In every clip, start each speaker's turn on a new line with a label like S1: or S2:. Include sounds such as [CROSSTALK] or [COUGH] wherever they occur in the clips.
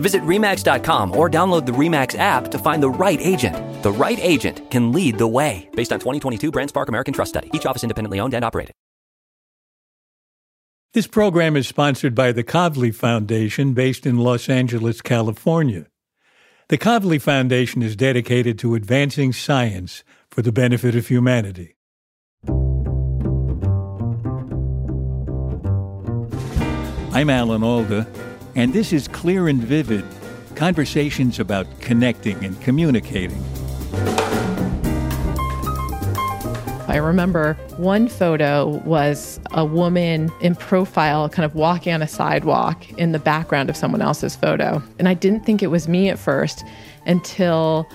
S1: Visit REMAX.com or download the REMAX app to find the right agent. The right agent can lead the way. Based on 2022 BrandSpark American Trust Study. Each office independently owned and operated.
S2: This program is sponsored by the Kavli Foundation based in Los Angeles, California. The Kavli Foundation is dedicated to advancing science for the benefit of humanity. I'm Alan Alda, and this is Clear and Vivid conversations about connecting and communicating.
S3: I remember one photo was a woman in profile, kind of walking on a sidewalk in the background of someone else's photo. And I didn't think it was me at first until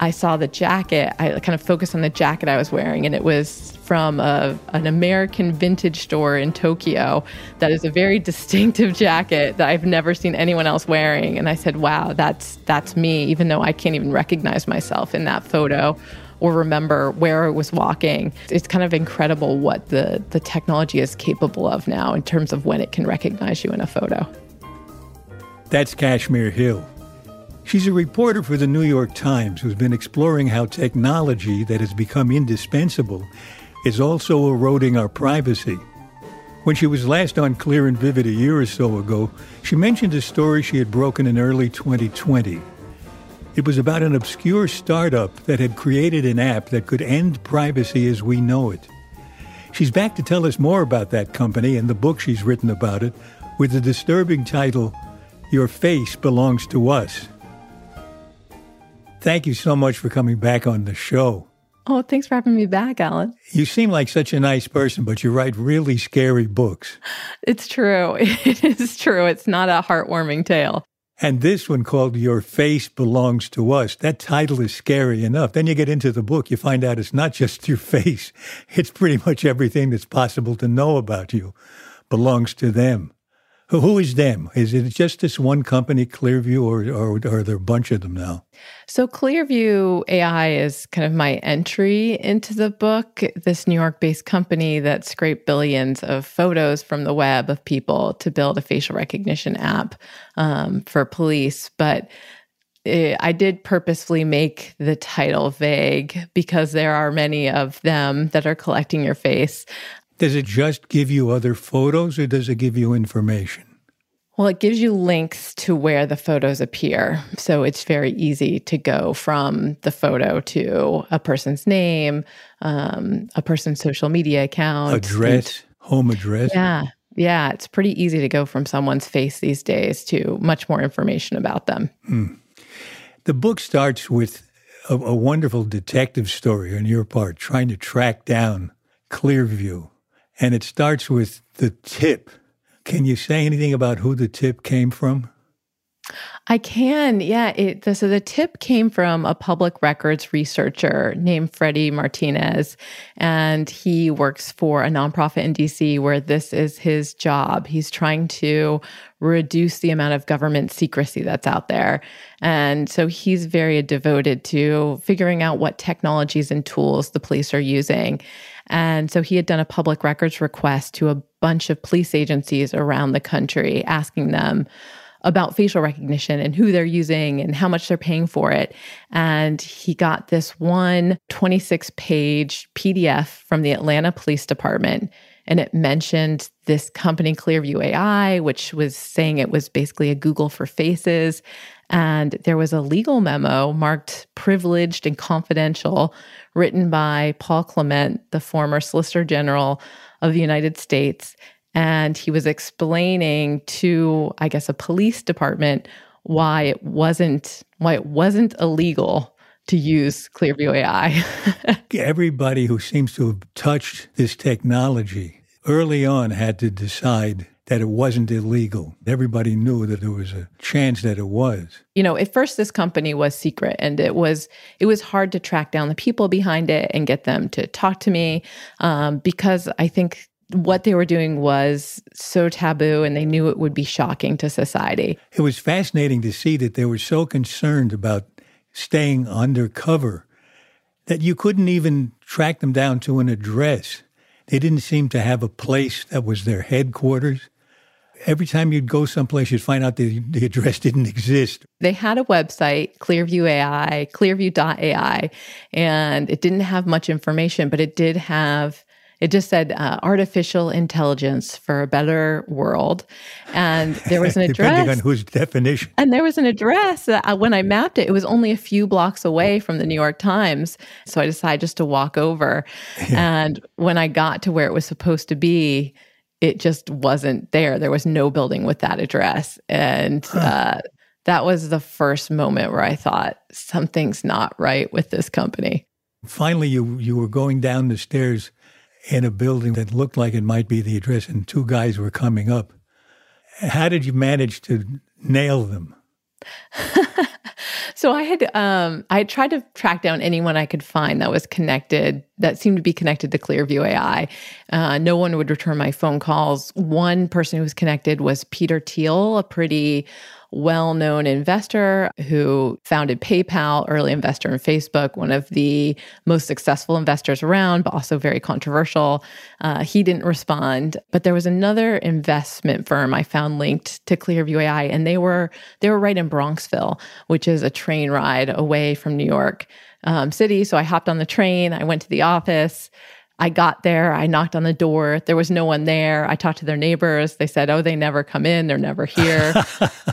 S3: I saw the jacket. I kind of focused on the jacket I was wearing, and it was from a, an American vintage store in Tokyo that is a very [LAUGHS] distinctive jacket that I've never seen anyone else wearing. And I said, wow, that's, that's me, even though I can't even recognize myself in that photo or remember where I was walking. It's kind of incredible what the, the technology is capable of now in terms of when it can recognize you in a photo.
S2: That's Kashmir Hill. She's a reporter for the New York Times who's been exploring how technology that has become indispensable is also eroding our privacy. When she was last on Clear and Vivid a year or so ago, she mentioned a story she had broken in early 2020. It was about an obscure startup that had created an app that could end privacy as we know it. She's back to tell us more about that company and the book she's written about it with the disturbing title, Your Face Belongs to Us. Thank you so much for coming back on the show.
S3: Oh, thanks for having me back, Alan.
S2: You seem like such a nice person, but you write really scary books.
S3: It's true. [LAUGHS] It is true. It's not a heartwarming tale.
S2: And this one called Your Face Belongs to Us. That title is scary enough. Then you get into the book, you find out it's not just your face, [LAUGHS] it's pretty much everything that's possible to know about you belongs to them. Who is them? Is it just this one company, Clearview, or, or, or, are there a bunch of them now?
S3: So, Clearview AI is kind of my entry into the book. This New York based company that scraped billions of photos from the web of people to build a facial recognition app um, for police. But I did purposefully make the title vague because there are many of them that are collecting your face.
S2: Does it just give you other photos or does it give you information?
S3: Well, it gives you links to where the photos appear. So it's very easy to go from the photo to a person's name, um, a person's social media account,
S2: address, and, home address.
S3: Yeah. Yeah. It's pretty easy to go from someone's face these days to much more information about them.
S2: Hmm. The book starts with a, a wonderful detective story on your part, trying to track down Clearview. And it starts with the tip can you say anything about who the tip came from?
S3: I can. Yeah. It, the, so the tip came from a public records researcher named Freddie Martinez. And he works for a nonprofit in DC where this is his job. He's trying to reduce the amount of government secrecy that's out there. And so he's very devoted to figuring out what technologies and tools the police are using. And so he had done a public records request to a bunch of police agencies around the country asking them about facial recognition and who they're using and how much they're paying for it. And he got this one 26 page PDF from the Atlanta Police Department. And it mentioned this company, Clearview AI, which was saying it was basically a Google for faces. And there was a legal memo marked privileged and confidential written by Paul Clement, the former Solicitor General of the United States and he was explaining to i guess a police department why it wasn't why it wasn't illegal to use clearview ai [LAUGHS]
S2: everybody who seems to have touched this technology early on had to decide that it wasn't illegal. Everybody knew that there was a chance that it was.
S3: You know, at first this company was secret and it was it was hard to track down the people behind it and get them to talk to me um, because I think what they were doing was so taboo and they knew it would be shocking to society.
S2: It was fascinating to see that they were so concerned about staying undercover that you couldn't even track them down to an address. They didn't seem to have a place that was their headquarters. Every time you'd go someplace, you'd find out the, the address [LAUGHS] didn't exist.
S3: They had a website, Clearview AI, clearview.ai, and it didn't have much information, but it did have it just said uh, artificial intelligence for a better world. And there was an address. [LAUGHS]
S2: Depending on whose definition.
S3: And there was an address that uh, when I mapped it, it was only a few blocks away from the New York Times. So I decided just to walk over. And when I got to where it was supposed to be, it just wasn't there. There was no building with that address. And huh. uh, that was the first moment where I thought something's not right with this company.
S2: Finally, you you were going down the stairs in a building that looked like it might be the address, and two guys were coming up. How did you manage to nail them? [LAUGHS]
S3: so I had um, I had tried to track down anyone I could find that was connected that seemed to be connected to Clearview AI. Uh, no one would return my phone calls. One person who was connected was Peter Thiel, a pretty well known investor who founded PayPal, early investor in Facebook, one of the most successful investors around, but also very controversial. Uh, he didn't respond. But there was another investment firm I found linked to Clearview AI, and they were they were right in Bronxville, which is a train ride away from New York um, City. So I hopped on the train, I went to the office. I got there, I knocked on the door. There was no one there. I talked to their neighbors. They said, Oh, they never come in. They're never here. [LAUGHS]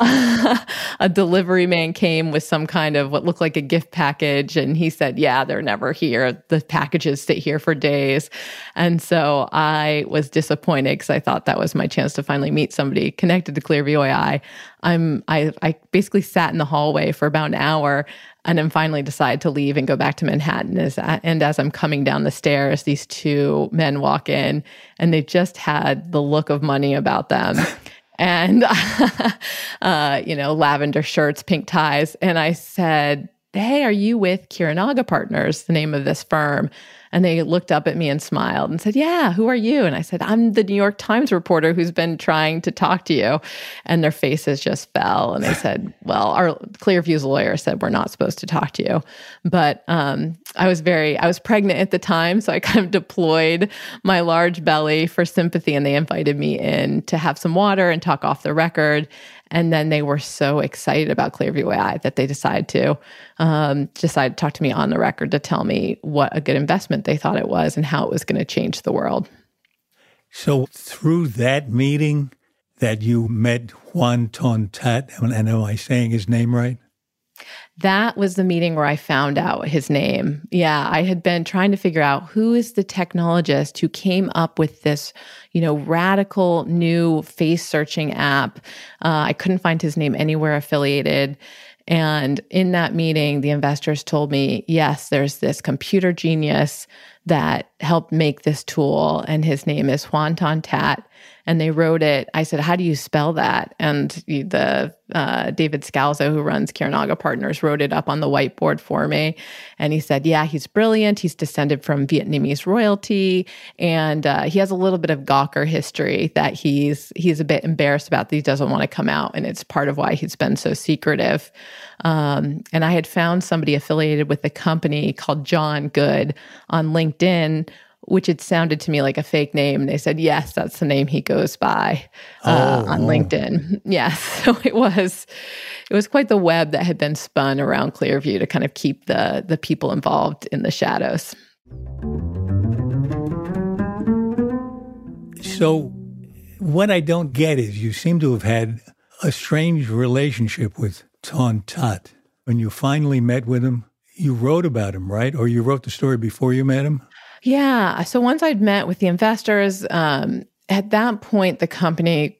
S3: [LAUGHS] a delivery man came with some kind of what looked like a gift package. And he said, Yeah, they're never here. The packages sit here for days. And so I was disappointed because I thought that was my chance to finally meet somebody connected to Clearview AI. I'm I I basically sat in the hallway for about an hour and then finally decide to leave and go back to Manhattan. As, and as I'm coming down the stairs, these two men walk in and they just had the look of money about them. [LAUGHS] and, [LAUGHS] uh, you know, lavender shirts, pink ties. And I said, Hey, are you with Kirenaga Partners, the name of this firm? And they looked up at me and smiled and said, Yeah, who are you? And I said, I'm the New York Times reporter who's been trying to talk to you. And their faces just fell. And they said, [LAUGHS] Well, our Clearview's lawyer said we're not supposed to talk to you. But um, I was very, I was pregnant at the time. So I kind of deployed my large belly for sympathy. And they invited me in to have some water and talk off the record. And then they were so excited about Clearview AI that they decided to um, decide to talk to me on the record to tell me what a good investment they thought it was and how it was going to change the world.
S2: So through that meeting that you met Hoan Ton-That, and am I saying his name right?
S3: That was the meeting where I found out his name. Yeah, I had been trying to figure out who is the technologist who came up with this, you know, radical new face searching app. Uh, I couldn't find his name anywhere affiliated. And in that meeting, the investors told me, yes, there's this computer genius that helped make this tool, and his name is Hoan Ton-That and they wrote it. I said, "How do you spell that?" And the uh, David Scalzo, who runs Kirenaga Partners, wrote it up on the whiteboard for me. And he said, "Yeah, he's brilliant. He's descended from Vietnamese royalty, and uh, he has a little bit of Gawker history that he's he's a bit embarrassed about that he doesn't want to come out, and it's part of why he's been so secretive." Um, and I had found somebody affiliated with the company called John Good on LinkedIn which it sounded to me like a fake name. They said, yes, that's the name he goes by uh, oh, on LinkedIn. [LAUGHS] Yes. [LAUGHS] So it was, it was quite the web that had been spun around Clearview to kind of keep the, the people involved in the shadows.
S2: So what I don't get is you seem to have had a strange relationship with Ton-That. When you finally met with him, you wrote about him, right? Or you wrote the story before you met him?
S3: Yeah. So once I'd met with the investors, um, at that point, the company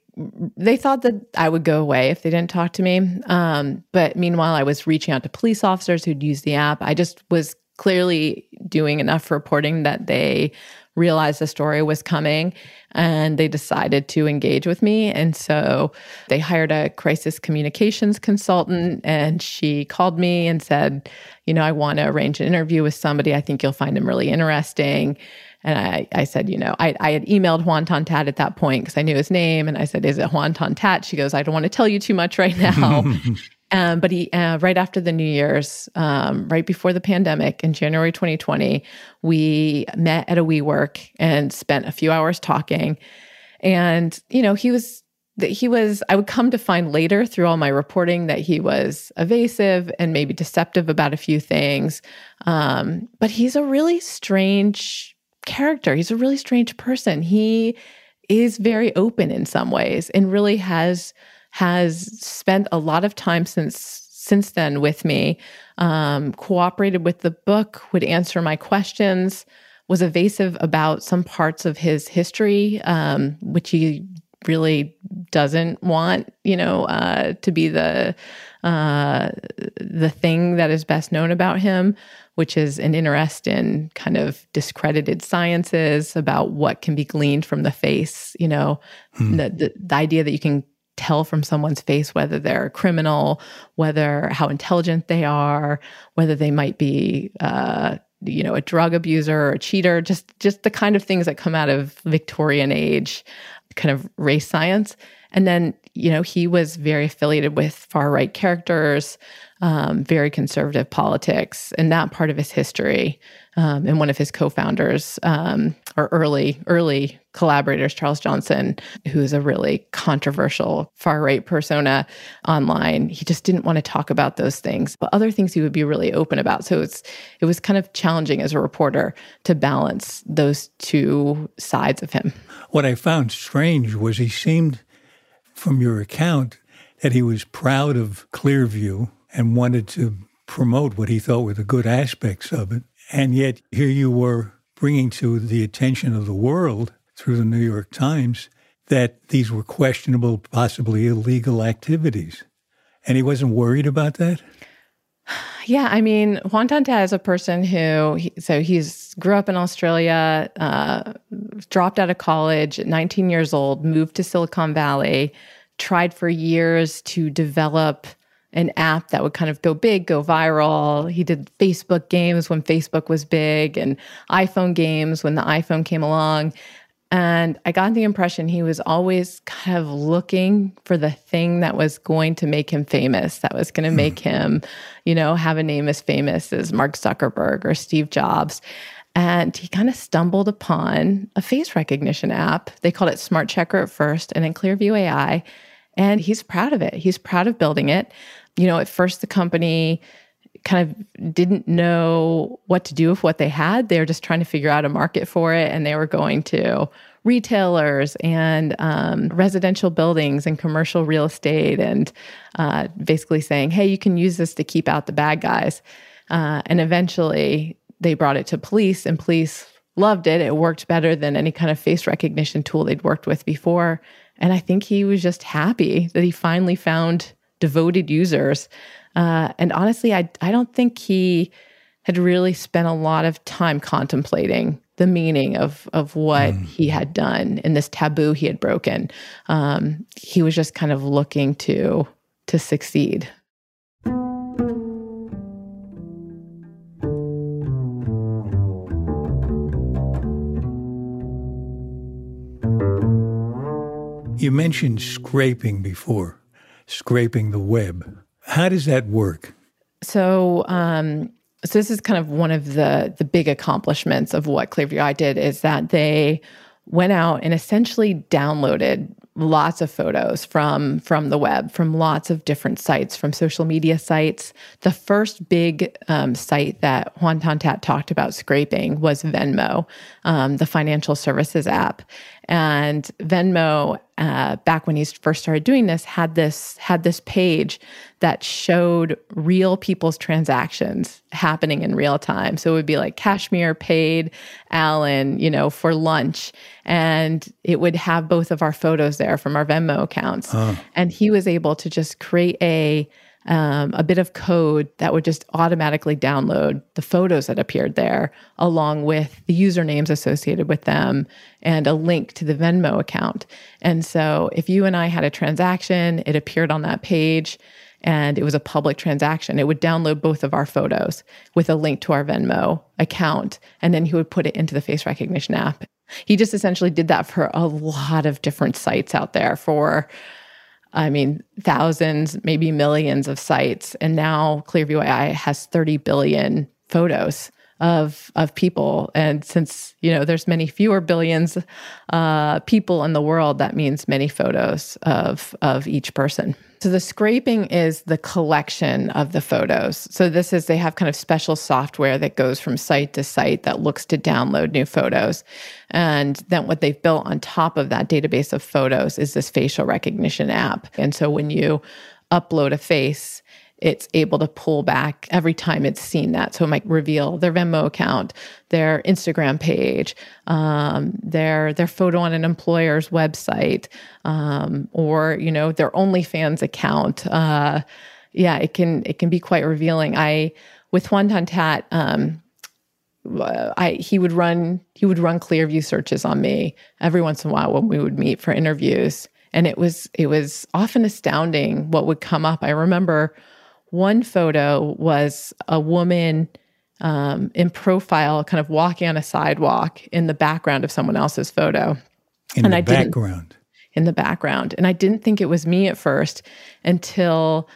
S3: they thought that I would go away if they didn't talk to me. Um, but meanwhile, I was reaching out to police officers who'd use the app. I just was clearly doing enough reporting that they realized the story was coming and they decided to engage with me. And so they hired a crisis communications consultant and she called me and said, You know, I want to arrange an interview with somebody. I think you'll find him really interesting. And I, I said, you know, I, I had emailed Hoan Ton-That at that point because I knew his name. And I said, is it Hoan Ton-That? She goes, I don't want to tell you too much right now. [LAUGHS] um, but he, uh, right after the New Year's, um, right before the pandemic in January 2020, we met at a WeWork and spent a few hours talking. And, you know, he was that he was i would come to find later through all my reporting that he was evasive and maybe deceptive about a few things um, but he's a really strange character. He's a really strange person. He is very open in some ways and really has has spent a lot of time since since then with me um, cooperated with the book would answer my questions was evasive about some parts of his history um, which he really doesn't want you know uh, to be the uh, the thing that is best known about him which is an interest in kind of discredited sciences about what can be gleaned from the face, you know, hmm. the, the, the idea that you can tell from someone's face whether they're a criminal, whether how intelligent they are, whether they might be uh, you know, a drug abuser or a cheater, just just the kind of things that come out of Victorian age kind of race science. And then, you know, he was very affiliated with far right characters, um, very conservative politics, and that part of his history. Um, and one of his co-founders um, or early early collaborators, Charles Johnson, who's a really controversial far right persona online. He just didn't want to talk about those things, but other things he would be really open about. So it's it was kind of challenging as a reporter to balance those two sides of him.
S2: What I found strange was he seemed, from your account, that he was proud of Clearview and wanted to promote what he thought were the good aspects of it. And yet, here you were bringing to the attention of the world through the New York Times that these were questionable, possibly illegal activities. And he wasn't worried about that? [SIGHS]
S3: Yeah, I mean, Hoan Ton-That is a person who, he, so he's grew up in Australia, uh, dropped out of college at 19 years old, moved to Silicon Valley, tried for years to develop an app that would kind of go big, go viral. He did Facebook games when Facebook was big and iPhone games when the iPhone came along. And I got the impression he was always kind of looking for the thing that was going to make him famous, that was going to make hmm. him, you know, have a name as famous as Mark Zuckerberg or Steve Jobs. And he kind of stumbled upon a face recognition app. They called it Smartcheckr at first, and then Clearview AI. And he's proud of it. He's proud of building it. You know, at first, the company kind of didn't know what to do with what they had. They were just trying to figure out a market for it, and they were going to retailers and um, residential buildings and commercial real estate, and uh, basically saying, "Hey, you can use this to keep out the bad guys." Uh, and eventually, they brought it to police, and police loved it. It worked better than any kind of face recognition tool they'd worked with before. And I think he was just happy that he finally found devoted users uh, and honestly, I, I don't think he had really spent a lot of time contemplating the meaning of of what mm. he had done in this taboo he had broken. Um, he was just kind of looking to to succeed.
S2: You mentioned scraping before, scraping the web. How does that work?
S3: So, um, so this is kind of one of the the big accomplishments of what Clearview AI did is that they went out and essentially downloaded lots of photos from from the web from lots of different sites from social media sites the first big um, site that Hoan Ton-That talked about scraping was venmo um, the financial services app and venmo uh, back when he first started doing this had this had this page that showed real people's transactions happening in real time. So it would be like kashmir paid alan you know for lunch. And it would have both of our photos there from our venmo accounts. And he was able to just create a um, a bit of code that would just automatically download the photos that appeared there, along with the usernames associated with them and a link to the Venmo account. And so if you and I had a transaction, it appeared on that page and it was a public transaction, it would download both of our photos with a link to our Venmo account. And then he would put it into the face recognition app. He just essentially did that for a lot of different sites out there for I mean, thousands, maybe millions of sites. And now Clearview AI has 30 billion photos of of people. And since, you know, there's many fewer billions uh, people in the world, that means many photos of of each person. So the scraping is the collection of the photos. So this is they have kind of special software that goes from site to site that looks to download new photos. And then what they've built on top of that database of photos is this facial recognition app. And so when you upload a face, it's able to pull back every time it's seen that. So it might reveal their Venmo account, their Instagram page, um, their their photo on an employer's website, um, or you know their OnlyFans account. Uh, yeah, it can it can be quite revealing. I with Hoan Tat, um, I he would run he would run Clearview searches on me every once in a while when we would meet for interviews, and it was it was often astounding what would come up. I remember one photo was a woman um, in profile, kind of walking on a sidewalk in the background of someone else's photo.
S2: In and the I background.
S3: In the background. And I didn't think it was me at first until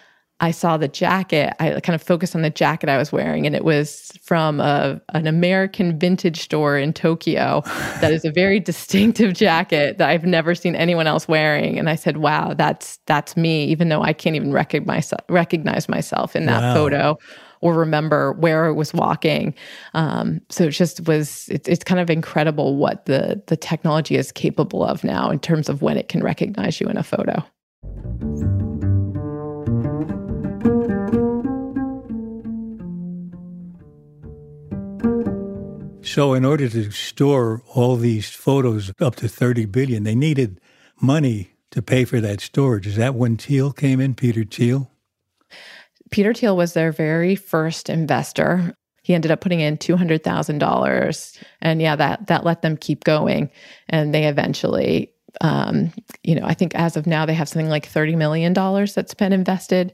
S3: I saw the jacket. I kind of focused on the jacket I was wearing, and it was from a, an American vintage store in Tokyo [LAUGHS] that is a very distinctive jacket that I've never seen anyone else wearing. And I said, "Wow, that's that's me," even though I can't even recognize recognize myself in that wow. photo or remember where I was walking. Um, so it just was. It, it's kind of incredible what the the technology is capable of now in terms of when it can recognize you in a photo.
S2: So, in order to store all these photos up to 30 billion, they needed money to pay for that storage. Is that when Thiel came in, Peter Thiel?
S3: Peter Thiel was their very first investor. He ended up putting in $200,000. And yeah, that, that let them keep going. And they eventually, um, you know, I think as of now, they have something like $30 million that's been invested.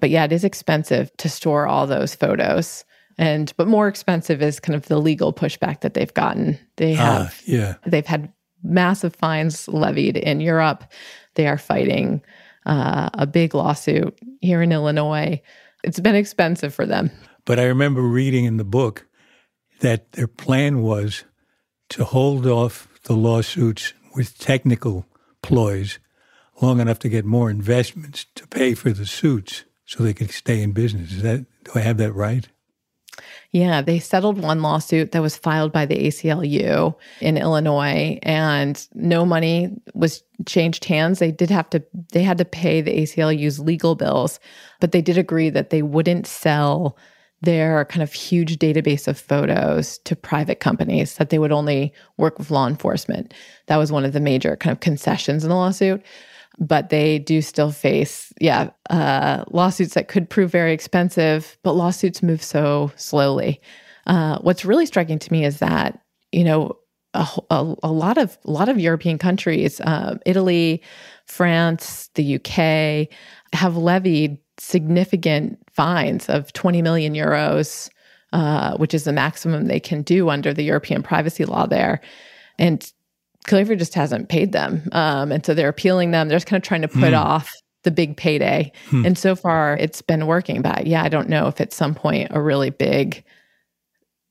S3: But yeah, it is expensive to store all those photos and but more expensive is kind of the legal pushback that they've gotten. They ah, have, uh,
S2: yeah,
S3: they've had massive fines levied in Europe. They are fighting uh, a big lawsuit here in Illinois. It's been expensive for them.
S2: But I remember reading in the book that their plan was to hold off the lawsuits with technical ploys long enough to get more investments to pay for the suits so they could stay in business. Is that do I have that right?
S3: Yeah, they settled one lawsuit that was filed by the ACLU in Illinois and no money was changed hands. They did have to they had to pay the ACLU's legal bills, but they did agree that they wouldn't sell their kind of huge database of photos to private companies that they would only work with law enforcement. That was one of the major kind of concessions in the lawsuit but they do still face, yeah, uh, lawsuits that could prove very expensive, but lawsuits move so slowly. Uh, what's really striking to me is that, you know, a, a, a lot of a lot of European countries, uh, Italy, France, the UK, have levied significant fines of 20 million euros, uh, which is the maximum they can do under the European privacy law there. And Clearview just hasn't paid them. Um, and so they're appealing them. They're just kind of trying to put mm. off the big payday. Hmm. And so far it's been working. But yeah, I don't know if at some point a really big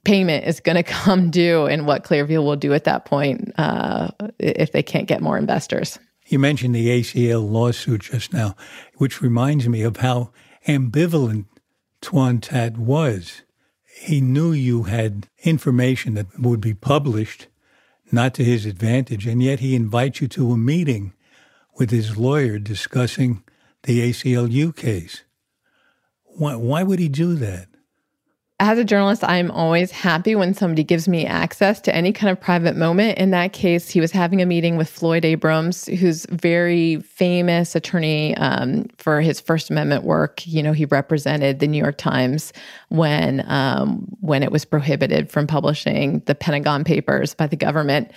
S3: payment is going [LAUGHS] to come due and what Clearview will do at that point uh, if they can't get more investors.
S2: You mentioned the ACL lawsuit just now, which reminds me of how ambivalent Tuan Tat was. He knew you had information that would be published not to his advantage, and yet he invites you to a meeting with his lawyer discussing the ACLU case. Why, why would he do that?
S3: As a journalist, I'm always happy when somebody gives me access to any kind of private moment. In that case, he was having a meeting with Floyd Abrams, who's very famous attorney um, for his First Amendment work. You know, he represented the New York Times when um, when it was prohibited from publishing the Pentagon Papers by the government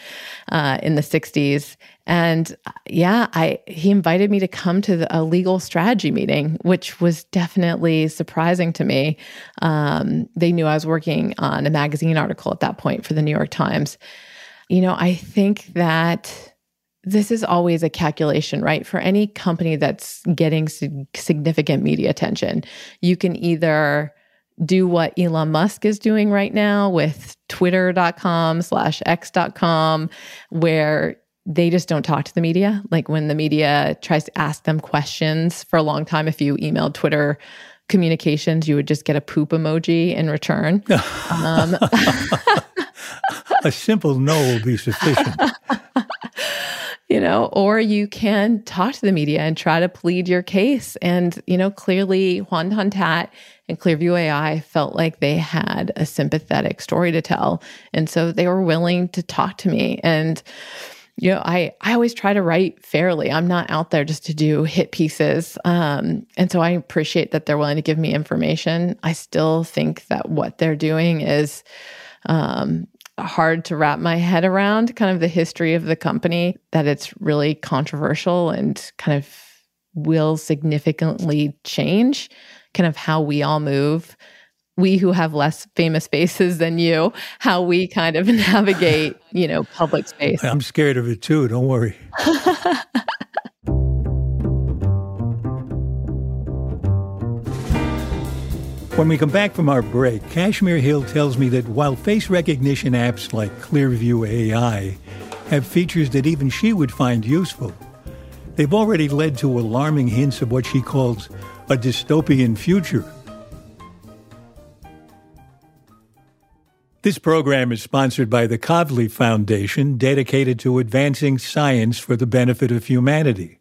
S3: uh, in the '60s. And uh, yeah, I he invited me to come to the, a legal strategy meeting, which was definitely surprising to me. Um, they knew I was working on a magazine article at that point for the New York Times. You know, I think that this is always a calculation, right? For any company that's getting significant media attention, you can either do what Elon Musk is doing right now with twitter.com slash x.com, where they just don't talk to the media. Like when the media tries to ask them questions for a long time, if you emailed Twitter communications, you would just get a poop emoji in return. [LAUGHS] um,
S2: a simple no will be sufficient. [LAUGHS]
S3: you know, or you can talk to the media and try to plead your case. And, you know, clearly Hoan Ton-That and Clearview AI felt like they had a sympathetic story to tell. And so they were willing to talk to me. And, you know, I, I always try to write fairly. I'm not out there just to do hit pieces. Um, and so I appreciate that they're willing to give me information. I still think that what they're doing is um, hard to wrap my head around, kind of the history of the company, that it's really controversial and kind of will significantly change kind of how we all move we who have less famous faces than you, how we kind of [LAUGHS] navigate, you know, public space.
S2: I'm scared of it too. Don't worry. [LAUGHS] When we come back from our break, Kashmir Hill tells me that while face recognition apps like Clearview AI have features that even she would find useful, they've already led to alarming hints of what she calls a dystopian future This program is sponsored by the Kavli Foundation, dedicated to advancing science for the benefit of humanity.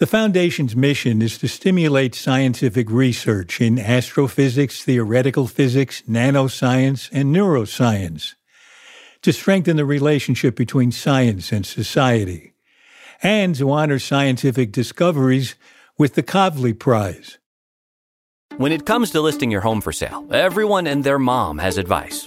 S2: The Foundation's mission is to stimulate scientific research in astrophysics, theoretical physics, nanoscience, and neuroscience, to strengthen the relationship between science and society, and to honor scientific discoveries with the Kavli Prize.
S1: When it comes to listing your home for sale, everyone and their mom has advice.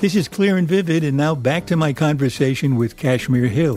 S2: This is Clear and Vivid, and now back to my conversation with Kashmir Hill.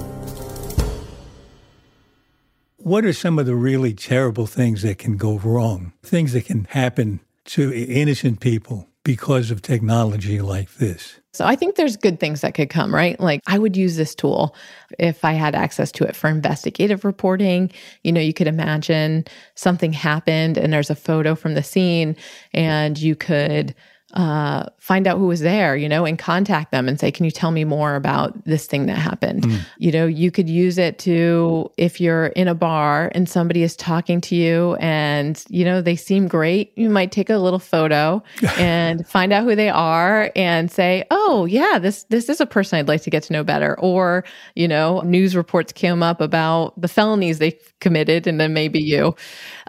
S2: What are some of the really terrible things that can go wrong? Things that can happen to innocent people because of technology like this?
S3: So I think there's good things that could come, right? Like I would use this tool if I had access to it for investigative reporting. You know, you could imagine something happened and there's a photo from the scene and you could uh, find out who was there, you know, and contact them and say, Can you tell me more about this thing that happened? Mm. You know, you could use it to, if you're in a bar and somebody is talking to you and, you know, they seem great, you might take a little photo [LAUGHS] and find out who they are and say, Oh, yeah, this, this is a person I'd like to get to know better. Or, you know, news reports came up about the felonies they committed, and then maybe you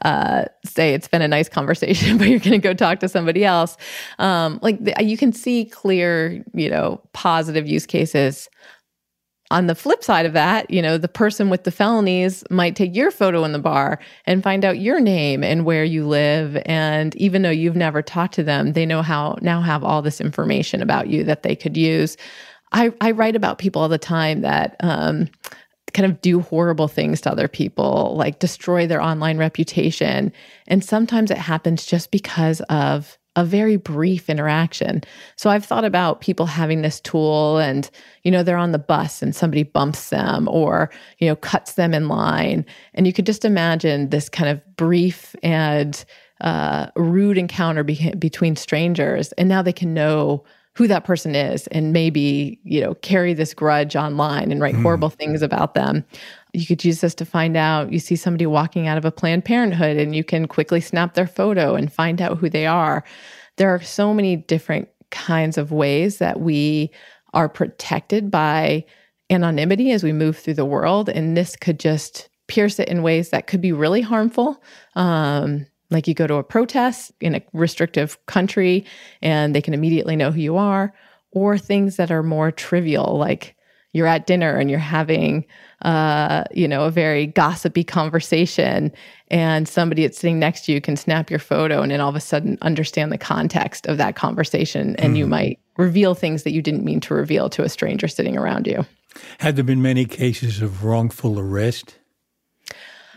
S3: uh, say, It's been a nice conversation, [LAUGHS] but you're going to go talk to somebody else. Um, um, like the, you can see clear, you know, positive use cases. On the flip side of that, you know, the person with the felonies might take your photo in the bar and find out your name and where you live. And even though you've never talked to them, they know how now have all this information about you that they could use. I, I write about people all the time that um, kind of do horrible things to other people, like destroy their online reputation. And sometimes it happens just because of a very brief interaction. So I've thought about people having this tool and, you know, they're on the bus and somebody bumps them or, you know, cuts them in line. And you could just imagine this kind of brief and uh, rude encounter be- between strangers, and now they can know who that person is and maybe you know carry this grudge online and write mm. horrible things about them you could use this to find out you see somebody walking out of a planned parenthood and you can quickly snap their photo and find out who they are there are so many different kinds of ways that we are protected by anonymity as we move through the world and this could just pierce it in ways that could be really harmful um, like you go to a protest in a restrictive country and they can immediately know who you are, or things that are more trivial, like you're at dinner and you're having uh, you know, a very gossipy conversation, and somebody that's sitting next to you can snap your photo and then all of a sudden understand the context of that conversation, and mm. you might reveal things that you didn't mean to reveal to a stranger sitting around you.
S2: Had there been many cases of wrongful arrest?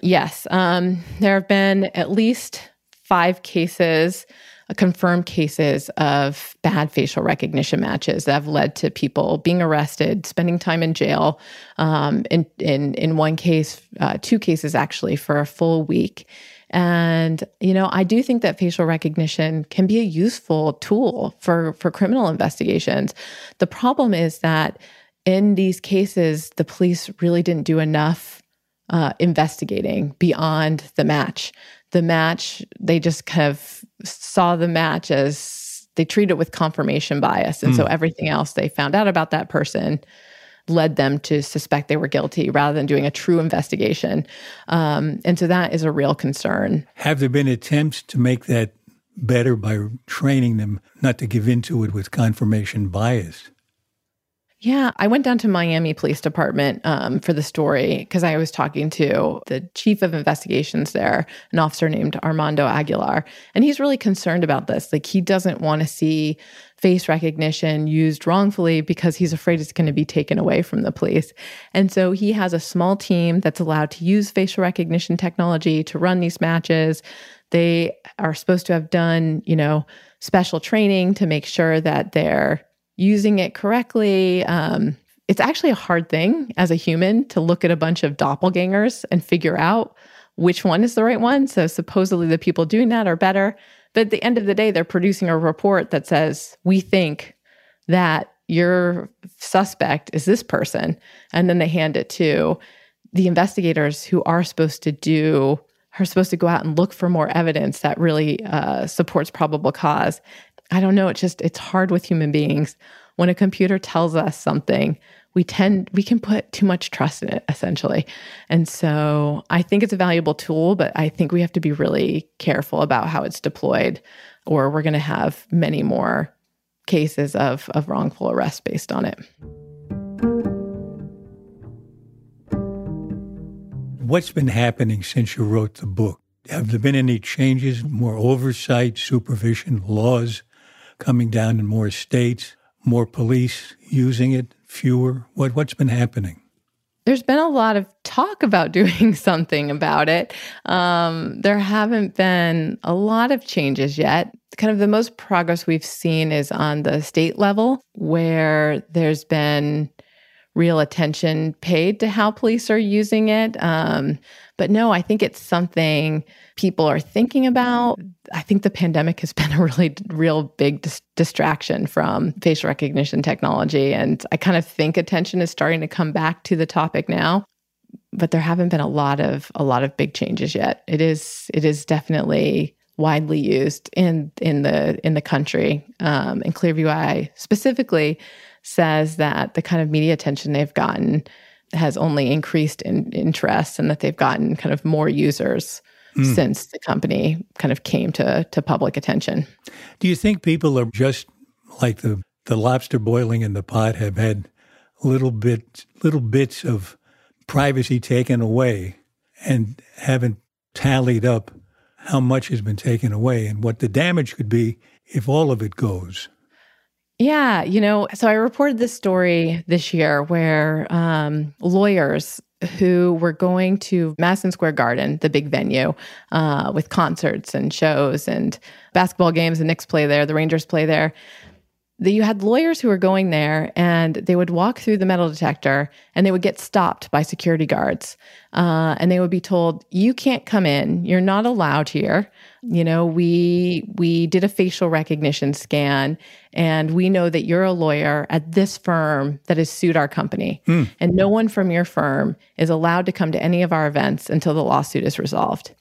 S3: Yes. Um, there have been at least five cases, uh, confirmed cases of bad facial recognition matches that have led to people being arrested, spending time in jail. Um, in, in, in one case, uh, two cases actually, for a full week. And you know, I do think that facial recognition can be a useful tool for for criminal investigations. The problem is that in these cases, the police really didn't do enough uh, investigating beyond the match. The match, they just kind of saw the match as they treat it with confirmation bias. And mm. so hmm. everything else they found out about that person led them to suspect they were guilty rather than doing a true investigation. Um, and so that is a real concern.
S2: Have there been attempts to make that better by training them not to give into it with confirmation bias?
S3: Yeah, I went down to Miami Police Department um, for the story because I was talking to the chief of investigations there, an officer named Armando Aguilar, and he's really concerned about this. Like, he doesn't want to see face recognition used wrongfully because he's afraid it's going to be taken away from the police. And so he has a small team that's allowed to use facial recognition technology to run these matches. They are supposed to have done, you know, special training to make sure that they're using it correctly. Um, it's actually a hard thing as a human to look at a bunch of doppelgangers and figure out which one is the right one. So supposedly the people doing that are better. But at the end of the day, they're producing a report that says, we think that your suspect is this person. And then they hand it to the investigators who are supposed to do are supposed to go out and look for more evidence that really uh, supports probable cause I don't know. It's just, it's hard with human beings. When a computer tells us something, we tend, we can put too much trust in it, essentially. And so I think it's a valuable tool, but I think we have to be really careful about how it's deployed, or we're going to have many more cases of, of wrongful arrest based on it.
S2: What's been happening since you wrote the book? Have there been any changes, more oversight, supervision, laws coming down in more states, more police using it, fewer? What, what's been happening?
S3: There's been a lot of talk about [LAUGHS] doing something about it. Um, there haven't been a lot of changes yet. Kind of the most progress we've seen is on the state level, where there's been real attention paid to how police are using it. Um, but no, I think it's something people are thinking about. I think the pandemic has [LAUGHS] been a really real big dis- distraction from facial recognition technology. And I kind of think attention is starting to come back to the topic now. But there haven't been a lot of a lot of big changes yet. It is it is definitely widely used in in the in the country. Um, and Clearview AI specifically says that the kind of media attention they've gotten has only increased in interest and that they've gotten kind of more users mm. since the company kind of came to to public attention.
S2: Do you think people are just like the the lobster boiling in the pot have had little bit little bits of privacy taken away and haven't tallied up how much has been taken away and what the damage could be if all of it goes?
S3: Yeah, you know, so I reported this story this year where um, lawyers who were going to Madison Square Garden, the big venue, uh, with concerts and shows and basketball games. The Knicks play there, the Rangers play there. That you had lawyers who were going there and they would walk through the metal detector and they would get stopped by security guards. Uh, and they would be told you can't come in. You're not allowed here. You know we we did a facial recognition scan and we know that you're a lawyer at this firm that has sued our company. Mm. and no one from your firm is allowed to come to any of our events until the lawsuit is resolved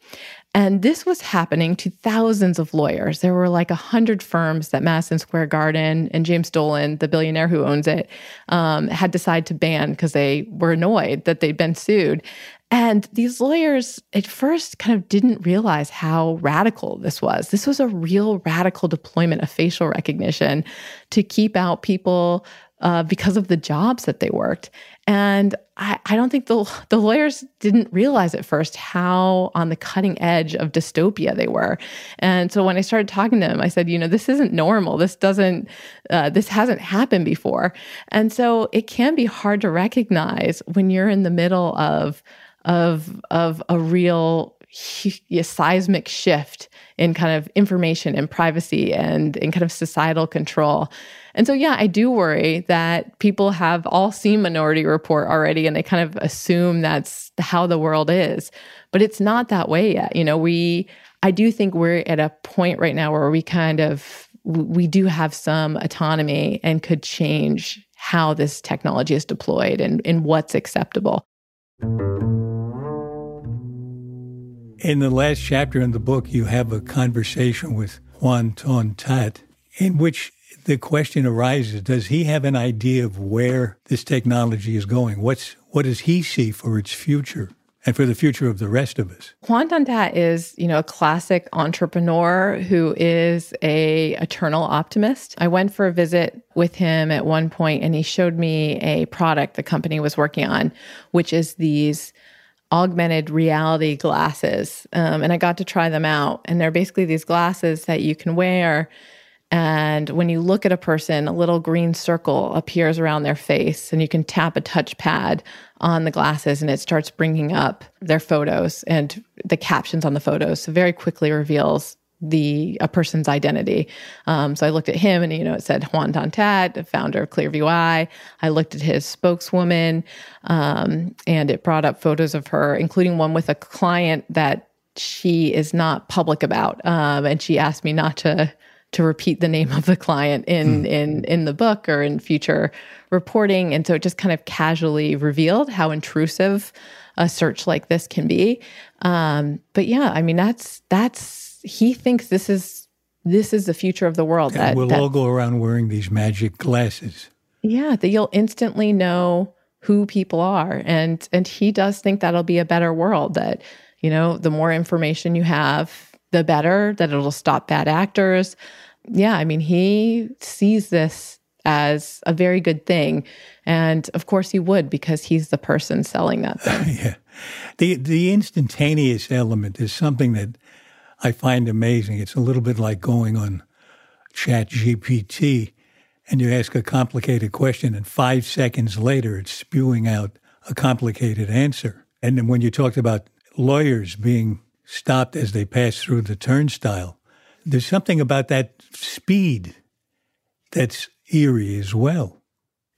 S3: and this was happening to thousands of lawyers. There were like a hundred firms that Madison Square Garden and James Dolan, the billionaire who owns it, um, had decided to ban because they were annoyed that they'd been sued. And these lawyers at first kind of didn't realize how radical this was. This was a real radical deployment of facial recognition to keep out people uh, because of the jobs that they worked. And I, I don't think the, the lawyers didn't realize at first how on the cutting edge of dystopia they were. And so when I started talking to them, I said, you know, this isn't normal. This doesn't, uh, this hasn't happened before. And so it can be hard to recognize when you're in the middle of, of, of a real a seismic shift in kind of information and privacy and in kind of societal control. And so, yeah, I do worry that people have all seen Minority Report already and they kind of assume that's how the world is. But it's not that way yet. You know, we, I do think we're at a point right now where we kind of, we do have some autonomy and could change how this technology is deployed and, and what's acceptable.
S2: In the last chapter in the book, you have a conversation with Hoan Ton-That, in which the question arises Does he have an idea of where this technology is going? What's, what does he see for its future? and for the future of the rest of us.
S3: Hoan Ton-That is, you know, a classic entrepreneur who is a eternal optimist. I went for a visit with him at one point and he showed me a product the company was working on, which is these augmented reality glasses. Um, and I got to try them out. And they're basically these glasses that you can wear. And when you look at a person, a little green circle appears around their face, and you can tap a touchpad on the glasses, and it starts bringing up their photos and the captions on the photos. So, very quickly reveals the a person's identity. Um, so I looked at him, and you know, it said Hoan Ton-That, founder of Clearview AI. I looked at his spokeswoman, um, and it brought up photos of her, including one with a client that she is not public about, um, and she asked me not to to repeat the name of the client in mm. in in the book or in future reporting, and so it just kind of casually revealed how intrusive a search like this can be. Um, but yeah, I mean that's that's he thinks this is this is the future of the world.
S2: And that we'll that, all go around wearing these magic glasses.
S3: Yeah, that you'll instantly know who people are, and and he does think that'll be a better world. That you know, the more information you have, the better. That it'll stop bad actors. Yeah, I mean, he sees this as a very good thing. And of course he would because he's the person selling that thing. [LAUGHS]
S2: yeah. The the instantaneous element is something that I find amazing. It's a little bit like going on ChatGPT and you ask a complicated question, and five seconds later, it's spewing out a complicated answer. And then when you talked about lawyers being stopped as they pass through the turnstile, there's something about that speed that's eerie as well.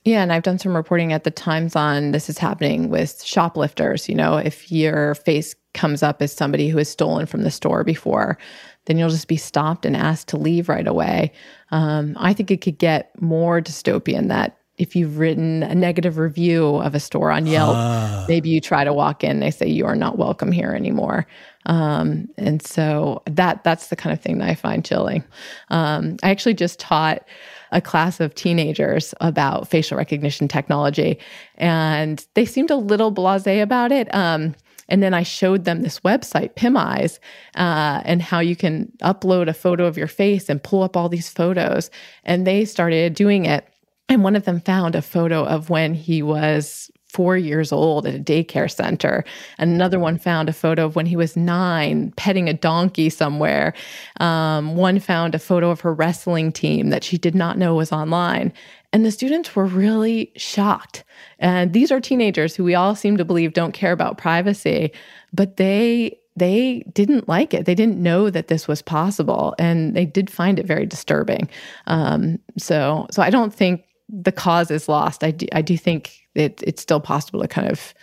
S3: Yeah, and I've done some reporting at the Times on this is happening with shoplifters. You know, if your face comes up as somebody who has stolen from the store before, then you'll just be stopped and asked to leave right away. Um, I think it could get more dystopian that if you've written a negative review of a store on Yelp, ah. maybe you try to walk in, they say you are not welcome here anymore. Um, and so that that's the kind of thing that I find chilling. Um, I actually just taught a class of teenagers about facial recognition technology, and they seemed a little blasé about it. Um, and then I showed them this website, PimEyes, uh, and how you can upload a photo of your face and pull up all these photos. And they started doing it. And one of them found a photo of when he was four years old at a daycare center. And another one found a photo of when he was nine, petting a donkey somewhere. Um, one found a photo of her wrestling team that she did not know was online. And the students were really shocked. And these are teenagers who we all seem to believe don't care about privacy, but they they didn't like it. They didn't know that this was possible, and they did find it very disturbing. Um, so, so I don't think the cause is lost. I do, I do think it, it's still possible to kind of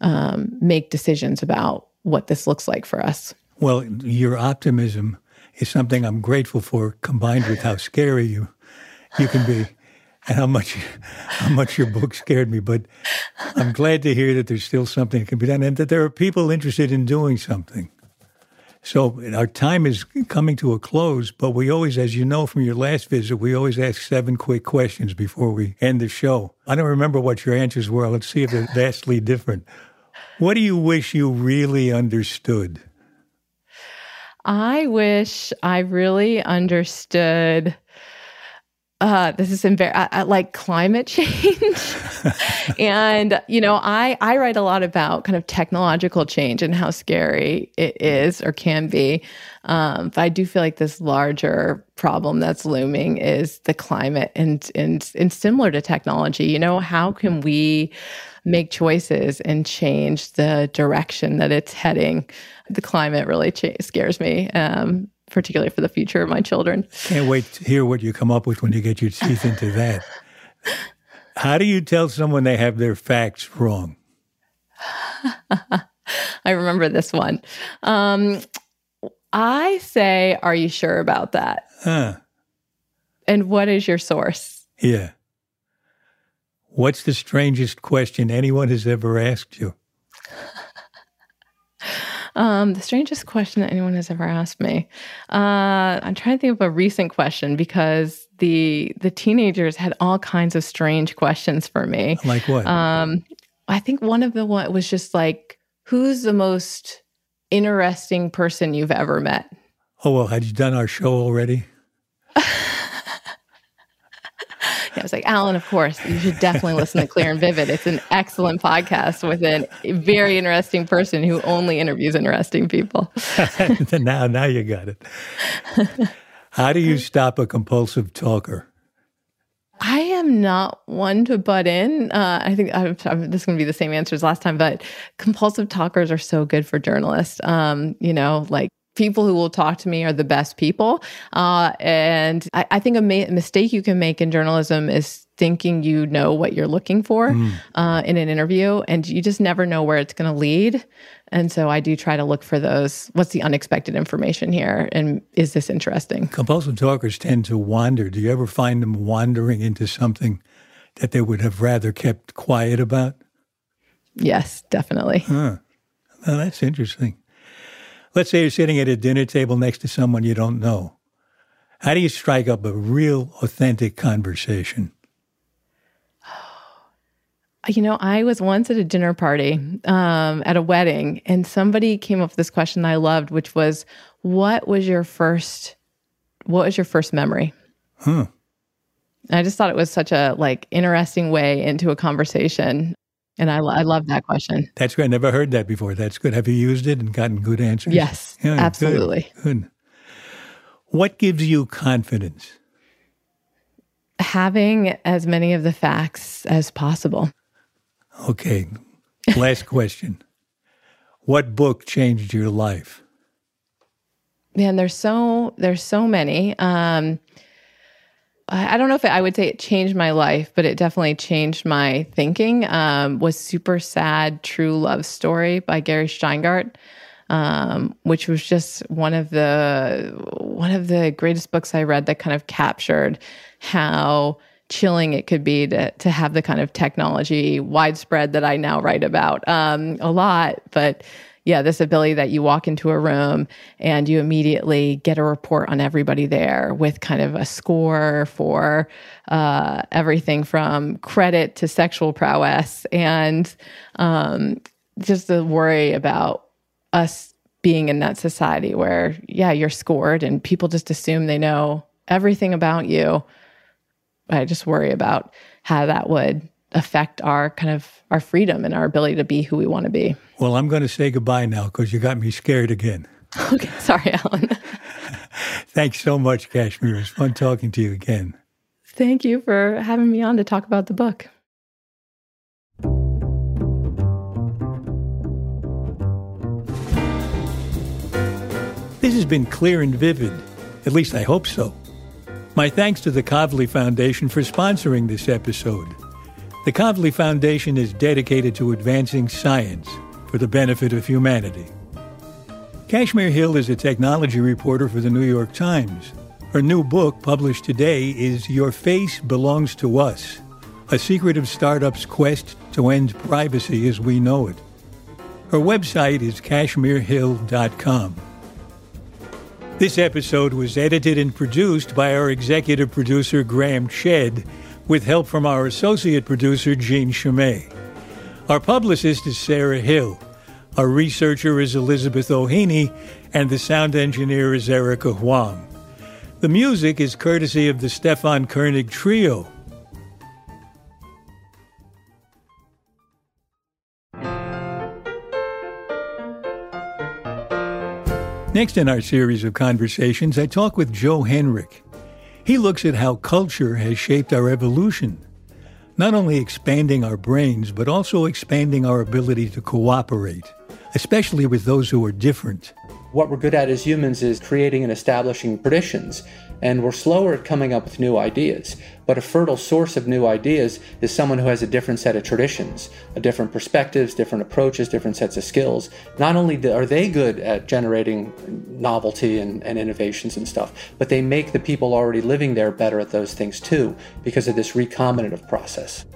S3: um, make decisions about what this looks like for us.
S2: Well, your optimism is something I'm grateful for, combined with how scary you you can be, and how much how much your book scared me. But I'm glad to hear that there's still something that can be done, and that there are people interested in doing something. So our time is coming to a close, but we always, as you know from your last visit, we always ask seven quick questions before we end the show. I don't remember what your answers were. Let's see if they're [LAUGHS] vastly different. What do you wish you really understood?
S3: I wish I really understood. Uh, this is embar- I, I like climate [LAUGHS] change, [LAUGHS] and you know, I I write a lot about kind of technological change and how scary it is or can be. Um, but I do feel like this larger problem that's looming is the climate, and and and similar to technology. You know, how can we make choices and change the direction that it's heading? The climate really cha- scares me. Um, particularly for the future of my children.
S2: Can't wait to hear what you come up with when you get your teeth into that. How do you tell someone they have their facts wrong? [LAUGHS]
S3: I remember this one. Um, I say, Are you sure about that?
S2: Huh.
S3: And what is your source?
S2: Yeah. What's the strangest question anyone has ever asked you?
S3: Um, the strangest question that anyone has ever asked me. Uh, I'm trying to think of a recent question because the the teenagers had all kinds of strange questions for me.
S2: Like what?
S3: Um, I think one of the one was just like, "Who's the most interesting person you've ever met?"
S2: Oh well, had you done our show already? [LAUGHS]
S3: I was like, Alan, of course, you should definitely listen to Clear and Vivid. It's an excellent podcast with a very interesting person who only interviews interesting people. [LAUGHS]
S2: now, now you got it. How do you stop a compulsive talker?
S3: I am not one to butt in. Uh, I think I'm, I'm, this is going to be the same answer as last time, but compulsive talkers are so good for journalists. Um, you know, like people who will talk to me are the best people. Uh, and I, I think a ma- mistake you can make in journalism is thinking you know what you're looking for mm. uh, in an interview, and you just never know where it's going to lead. And so I do try to look for those. What's the unexpected information here? And is this interesting?
S2: Compulsive talkers tend to wander. Do you ever find them wandering into something that they would have rather kept quiet about?
S3: Yes, definitely.
S2: Huh. Well, that's interesting. Let's say you're sitting at a dinner table next to someone you don't know. How do you strike up a real, authentic conversation?
S3: You know, I was once at a dinner party um, at a wedding, and somebody came up with this question I loved, which was, "What was your first? What was your first memory?"
S2: Huh.
S3: I just thought it was such a like interesting way into a conversation. And I, I love that question.
S2: That's good. I never heard that before. That's good. Have you used it and gotten good answers?
S3: Yes, yeah, absolutely.
S2: Good, good. What gives you confidence?
S3: Having as many of the facts as possible.
S2: Okay. Last question. What book changed your life?
S3: Man, there's so there's so many. Um, I don't know if it, I would say it changed my life, but it definitely changed my thinking. Um, was Super Sad True Love Story by Gary Shteyngart, um, which was just one of the one of the greatest books I read that kind of captured how chilling it could be to to have the kind of technology widespread that I now write about um, a lot, but yeah, this ability that you walk into a room and you immediately get a report on everybody there with kind of a score for uh, everything from credit to sexual prowess, and um, just the worry about us being in that society where, yeah, you're scored and people just assume they know everything about you. I just worry about how that would affect our kind of our freedom and our ability to be who we want to be.
S2: Well, I'm going to say goodbye now because you got me scared again. [LAUGHS]
S3: Okay, sorry, Alan. [LAUGHS]
S2: Thanks so much, Kashmir. It was fun talking to you again.
S3: Thank you for having me on to talk about the book.
S2: This has been clear and vivid. At least I hope so. My thanks to the Kavli Foundation for sponsoring this episode. The Kavli Foundation is dedicated to advancing science for the benefit of humanity. Kashmir Hill is a technology reporter for the New York Times. Her new book, published today, is Your Face Belongs to Us A Secretive Start-Up's Quest to End Privacy as We Know It. Her website is kashmirhill.com. This episode was edited and produced by our executive producer, Graham Chedd, with help from our associate producer, Jean Chimay. Our publicist is Sarah Hill. Our researcher is Elizabeth O'Haney, and the sound engineer is Erica Huang. The music is courtesy of the Stefan Koenig Trio. Next in our series of conversations, I talk with Joe Henrich. He looks at how culture has shaped our evolution, not only expanding our brains, but also expanding our ability to cooperate, especially with those who are different.
S4: What we're good at as humans is creating and establishing traditions, and we're slower at coming up with new ideas. But a fertile source of new ideas is someone who has a different set of traditions, a different perspectives, different approaches, different sets of skills. Not only are they good at generating novelty and, and innovations and stuff, but they make the people already living there better at those things too, because of this recombinative process.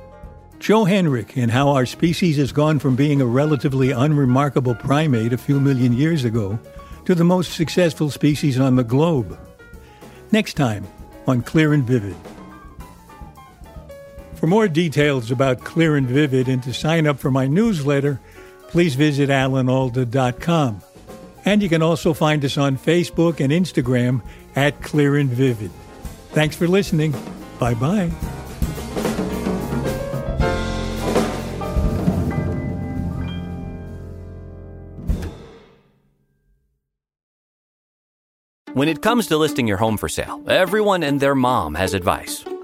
S2: Joe Henrich and how our species has gone from being a relatively unremarkable primate a few million years ago to the most successful species on the globe. Next time on Clear and Vivid. For more details about Clear and Vivid and to sign up for my newsletter, please visit alanalda.com. And you can also find us on Facebook and Instagram at Clear and Vivid. Thanks for listening. Bye bye.
S1: When it comes to listing your home for sale, everyone and their mom has advice.